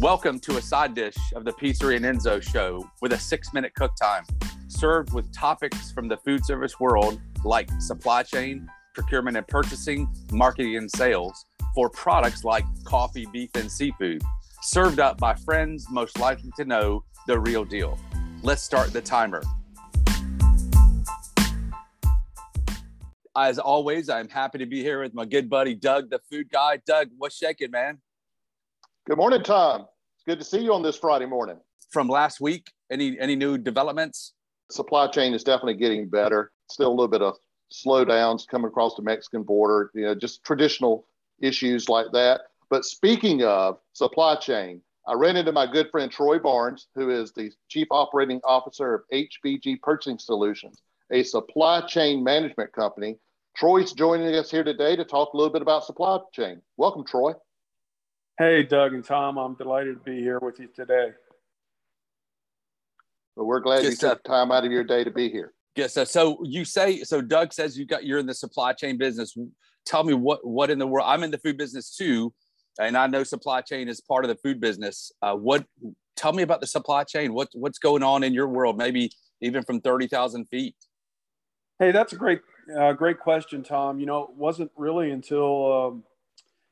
Welcome to a side dish of the Pizzeria and Enzo show with a six minute cook time, served with topics from the food service world like supply chain, procurement and purchasing, marketing and sales for products like coffee, beef, and seafood, served up by friends most likely to know the real deal. Let's start the timer. As always, I'm happy to be here with my good buddy Doug, the food guy. Doug, what's shaking, man? Good morning, Tom. It's good to see you on this Friday morning. From last week, any any new developments? Supply chain is definitely getting better. Still a little bit of slowdowns coming across the Mexican border, you know, just traditional issues like that. But speaking of supply chain, I ran into my good friend Troy Barnes, who is the Chief Operating Officer of HBG Purchasing Solutions, a supply chain management company. Troy's joining us here today to talk a little bit about supply chain. Welcome, Troy. Hey, Doug and Tom. I'm delighted to be here with you today. Well, we're glad Just you took time out of your day to be here. Yes. So, so you say so. Doug says you got you're in the supply chain business. Tell me what what in the world? I'm in the food business too, and I know supply chain is part of the food business. Uh, what? Tell me about the supply chain. What what's going on in your world? Maybe even from thirty thousand feet. Hey, that's a great uh, great question, Tom. You know, it wasn't really until um,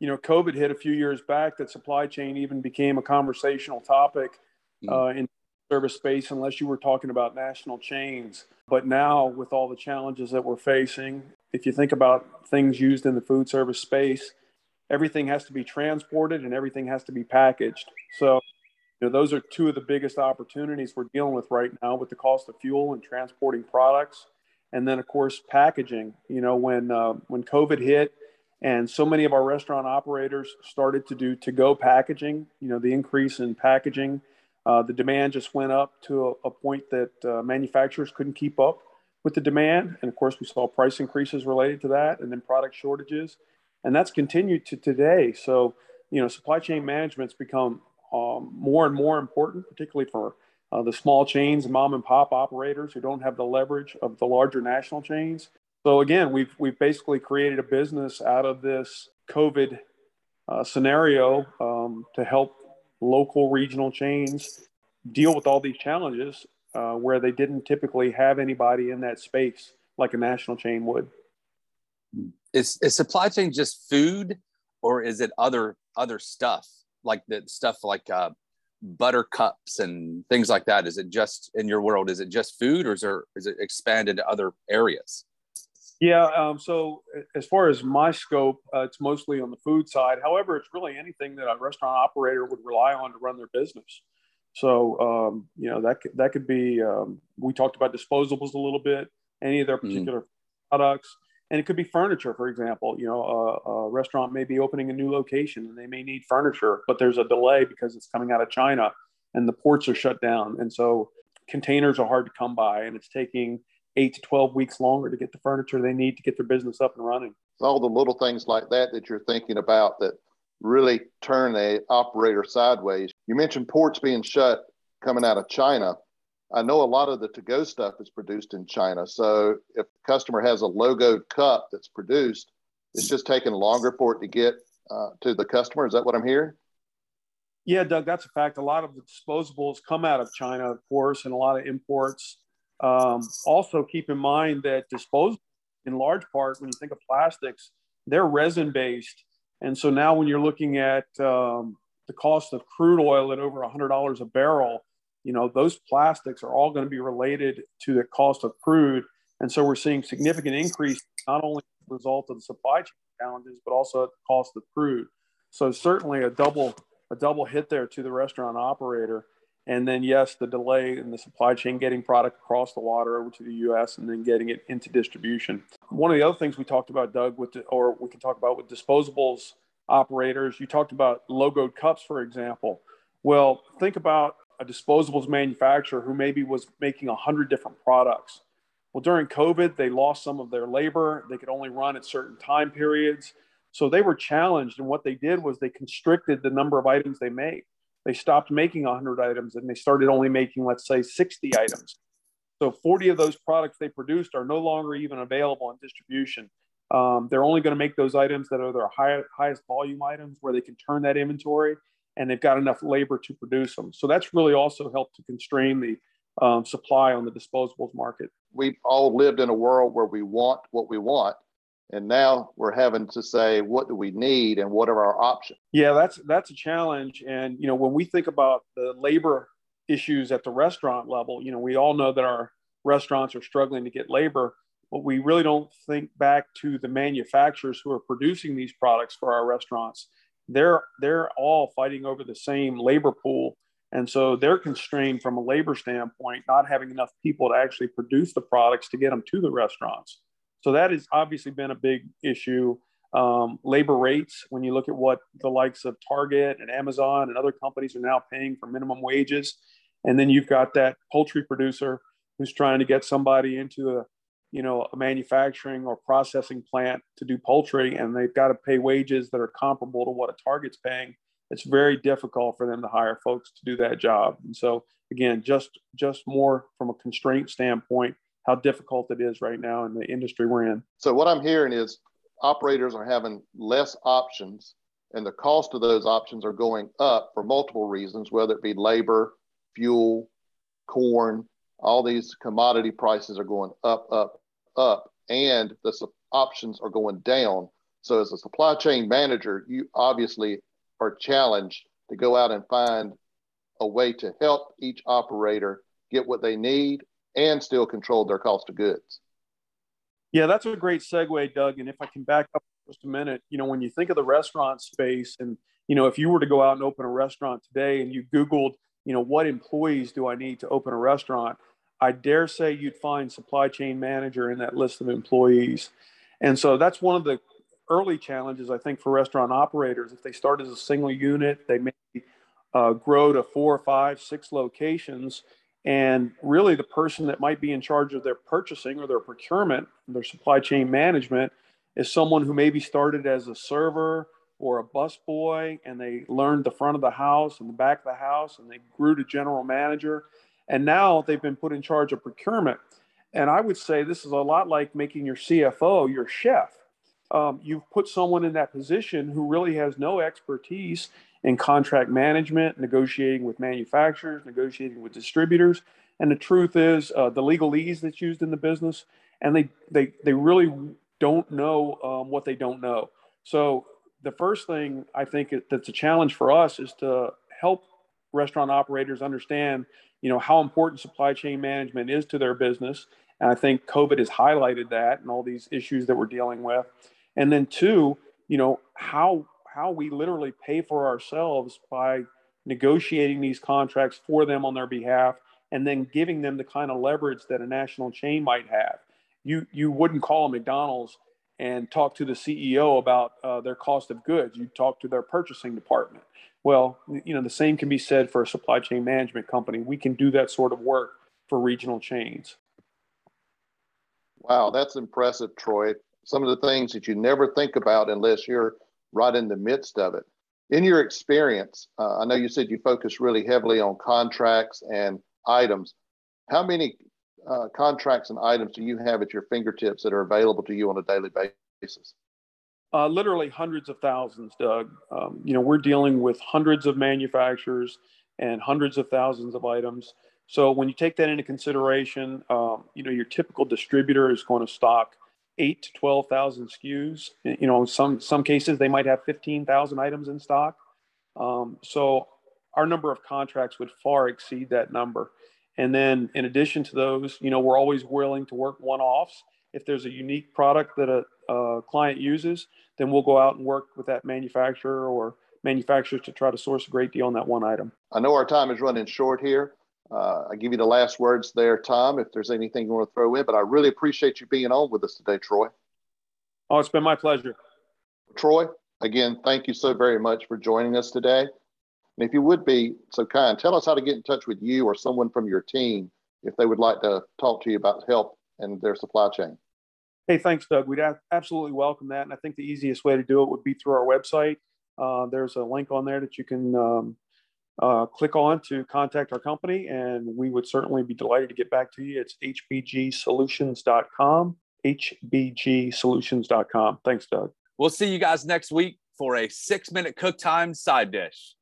you know, COVID hit a few years back that supply chain even became a conversational topic mm. uh, in service space, unless you were talking about national chains. But now, with all the challenges that we're facing, if you think about things used in the food service space, everything has to be transported and everything has to be packaged. So, you know, those are two of the biggest opportunities we're dealing with right now with the cost of fuel and transporting products. And then, of course, packaging. You know, when uh, when COVID hit, and so many of our restaurant operators started to do to go packaging. You know, the increase in packaging, uh, the demand just went up to a, a point that uh, manufacturers couldn't keep up with the demand. And of course, we saw price increases related to that and then product shortages. And that's continued to today. So, you know, supply chain management's become um, more and more important, particularly for uh, the small chains mom and pop operators who don't have the leverage of the larger national chains. So again, we've we've basically created a business out of this COVID uh, scenario um, to help local regional chains deal with all these challenges uh, where they didn't typically have anybody in that space like a national chain would. Is, is supply chain just food, or is it other other stuff like the stuff like uh, butter cups and things like that? Is it just in your world? Is it just food, or is there is it expanded to other areas? Yeah. Um, so as far as my scope, uh, it's mostly on the food side. However, it's really anything that a restaurant operator would rely on to run their business. So um, you know that could, that could be. Um, we talked about disposables a little bit. Any of their mm-hmm. particular mm-hmm. products, and it could be furniture, for example. You know, a, a restaurant may be opening a new location and they may need furniture, but there's a delay because it's coming out of China and the ports are shut down, and so containers are hard to come by, and it's taking eight to 12 weeks longer to get the furniture they need to get their business up and running. All the little things like that that you're thinking about that really turn a operator sideways. You mentioned ports being shut coming out of China. I know a lot of the to-go stuff is produced in China. So if the customer has a logoed cup that's produced, it's just taking longer for it to get uh, to the customer. Is that what I'm hearing? Yeah, Doug, that's a fact. A lot of the disposables come out of China, of course, and a lot of imports. Um, also, keep in mind that disposable, in large part, when you think of plastics, they're resin based. And so now, when you're looking at um, the cost of crude oil at over $100 a barrel, you know, those plastics are all going to be related to the cost of crude. And so we're seeing significant increase, not only as a result of the supply chain challenges, but also at the cost of crude. So certainly a double, a double hit there to the restaurant operator. And then, yes, the delay in the supply chain getting product across the water over to the U.S. and then getting it into distribution. One of the other things we talked about, Doug, with the, or we can talk about with disposables operators, you talked about logoed cups, for example. Well, think about a disposables manufacturer who maybe was making 100 different products. Well, during COVID, they lost some of their labor. They could only run at certain time periods. So they were challenged. And what they did was they constricted the number of items they made they stopped making 100 items and they started only making, let's say, 60 items. So 40 of those products they produced are no longer even available in distribution. Um, they're only going to make those items that are their high, highest volume items where they can turn that inventory and they've got enough labor to produce them. So that's really also helped to constrain the um, supply on the disposables market. We've all lived in a world where we want what we want, and now we're having to say what do we need and what are our options. Yeah, that's that's a challenge. And you know, when we think about the labor issues at the restaurant level, you know, we all know that our restaurants are struggling to get labor, but we really don't think back to the manufacturers who are producing these products for our restaurants. They're they're all fighting over the same labor pool and so they're constrained from a labor standpoint, not having enough people to actually produce the products to get them to the restaurants. So that has obviously been a big issue. Um, labor rates, when you look at what the likes of Target and Amazon and other companies are now paying for minimum wages. And then you've got that poultry producer who's trying to get somebody into a, you know, a manufacturing or processing plant to do poultry, and they've got to pay wages that are comparable to what a Target's paying it's very difficult for them to hire folks to do that job. And so again, just just more from a constraint standpoint, how difficult it is right now in the industry we're in. So what I'm hearing is operators are having less options and the cost of those options are going up for multiple reasons, whether it be labor, fuel, corn, all these commodity prices are going up, up, up, and the options are going down. So as a supply chain manager, you obviously are challenged to go out and find a way to help each operator get what they need and still control their cost of goods. Yeah, that's a great segue, Doug. And if I can back up just a minute, you know, when you think of the restaurant space, and you know, if you were to go out and open a restaurant today, and you Googled, you know, what employees do I need to open a restaurant? I dare say you'd find supply chain manager in that list of employees. And so that's one of the early challenges, I think, for restaurant operators. If they start as a single unit, they may uh, grow to four, five, six locations. And really, the person that might be in charge of their purchasing or their procurement, their supply chain management, is someone who maybe started as a server or a busboy and they learned the front of the house and the back of the house and they grew to general manager. And now they've been put in charge of procurement. And I would say this is a lot like making your CFO your chef um, you've put someone in that position who really has no expertise in contract management, negotiating with manufacturers, negotiating with distributors. And the truth is, uh, the legalese that's used in the business, and they they they really don't know um, what they don't know. So the first thing I think that's a challenge for us is to help restaurant operators understand, you know, how important supply chain management is to their business. And I think COVID has highlighted that and all these issues that we're dealing with and then two you know how how we literally pay for ourselves by negotiating these contracts for them on their behalf and then giving them the kind of leverage that a national chain might have. You you wouldn't call a mcdonald's and talk to the ceo about uh, their cost of goods. You talk to their purchasing department. Well you know the same can be said for a supply chain management company. We can do that sort of work for regional chains. Wow that's impressive troy some of the things that you never think about unless you're right in the midst of it. In your experience, uh, I know you said you focus really heavily on contracts and items. How many uh, contracts and items do you have at your fingertips that are available to you on a daily basis? Uh, literally hundreds of thousands, Doug. Um, you know, we're dealing with hundreds of manufacturers and hundreds of thousands of items. So when you take that into consideration, um, you know, your typical distributor is going to stock eight to 12,000 SKUs. You know, some, some cases they might have 15,000 items in stock. Um, so our number of contracts would far exceed that number. And then in addition to those, you know, we're always willing to work one-offs. If there's a unique product that a, a client uses, then we'll go out and work with that manufacturer or manufacturers to try to source a great deal on that one item. I know our time is running short here. Uh, I give you the last words there, Tom, if there's anything you want to throw in, but I really appreciate you being on with us today, Troy. Oh, it's been my pleasure. Troy, again, thank you so very much for joining us today. And if you would be so kind, tell us how to get in touch with you or someone from your team if they would like to talk to you about help and their supply chain. Hey, thanks, Doug. We'd absolutely welcome that. And I think the easiest way to do it would be through our website. Uh, there's a link on there that you can um, uh, click on to contact our company, and we would certainly be delighted to get back to you. It's hbgsolutions.com, hbgsolutions.com. Thanks, Doug. We'll see you guys next week for a six minute cook time side dish.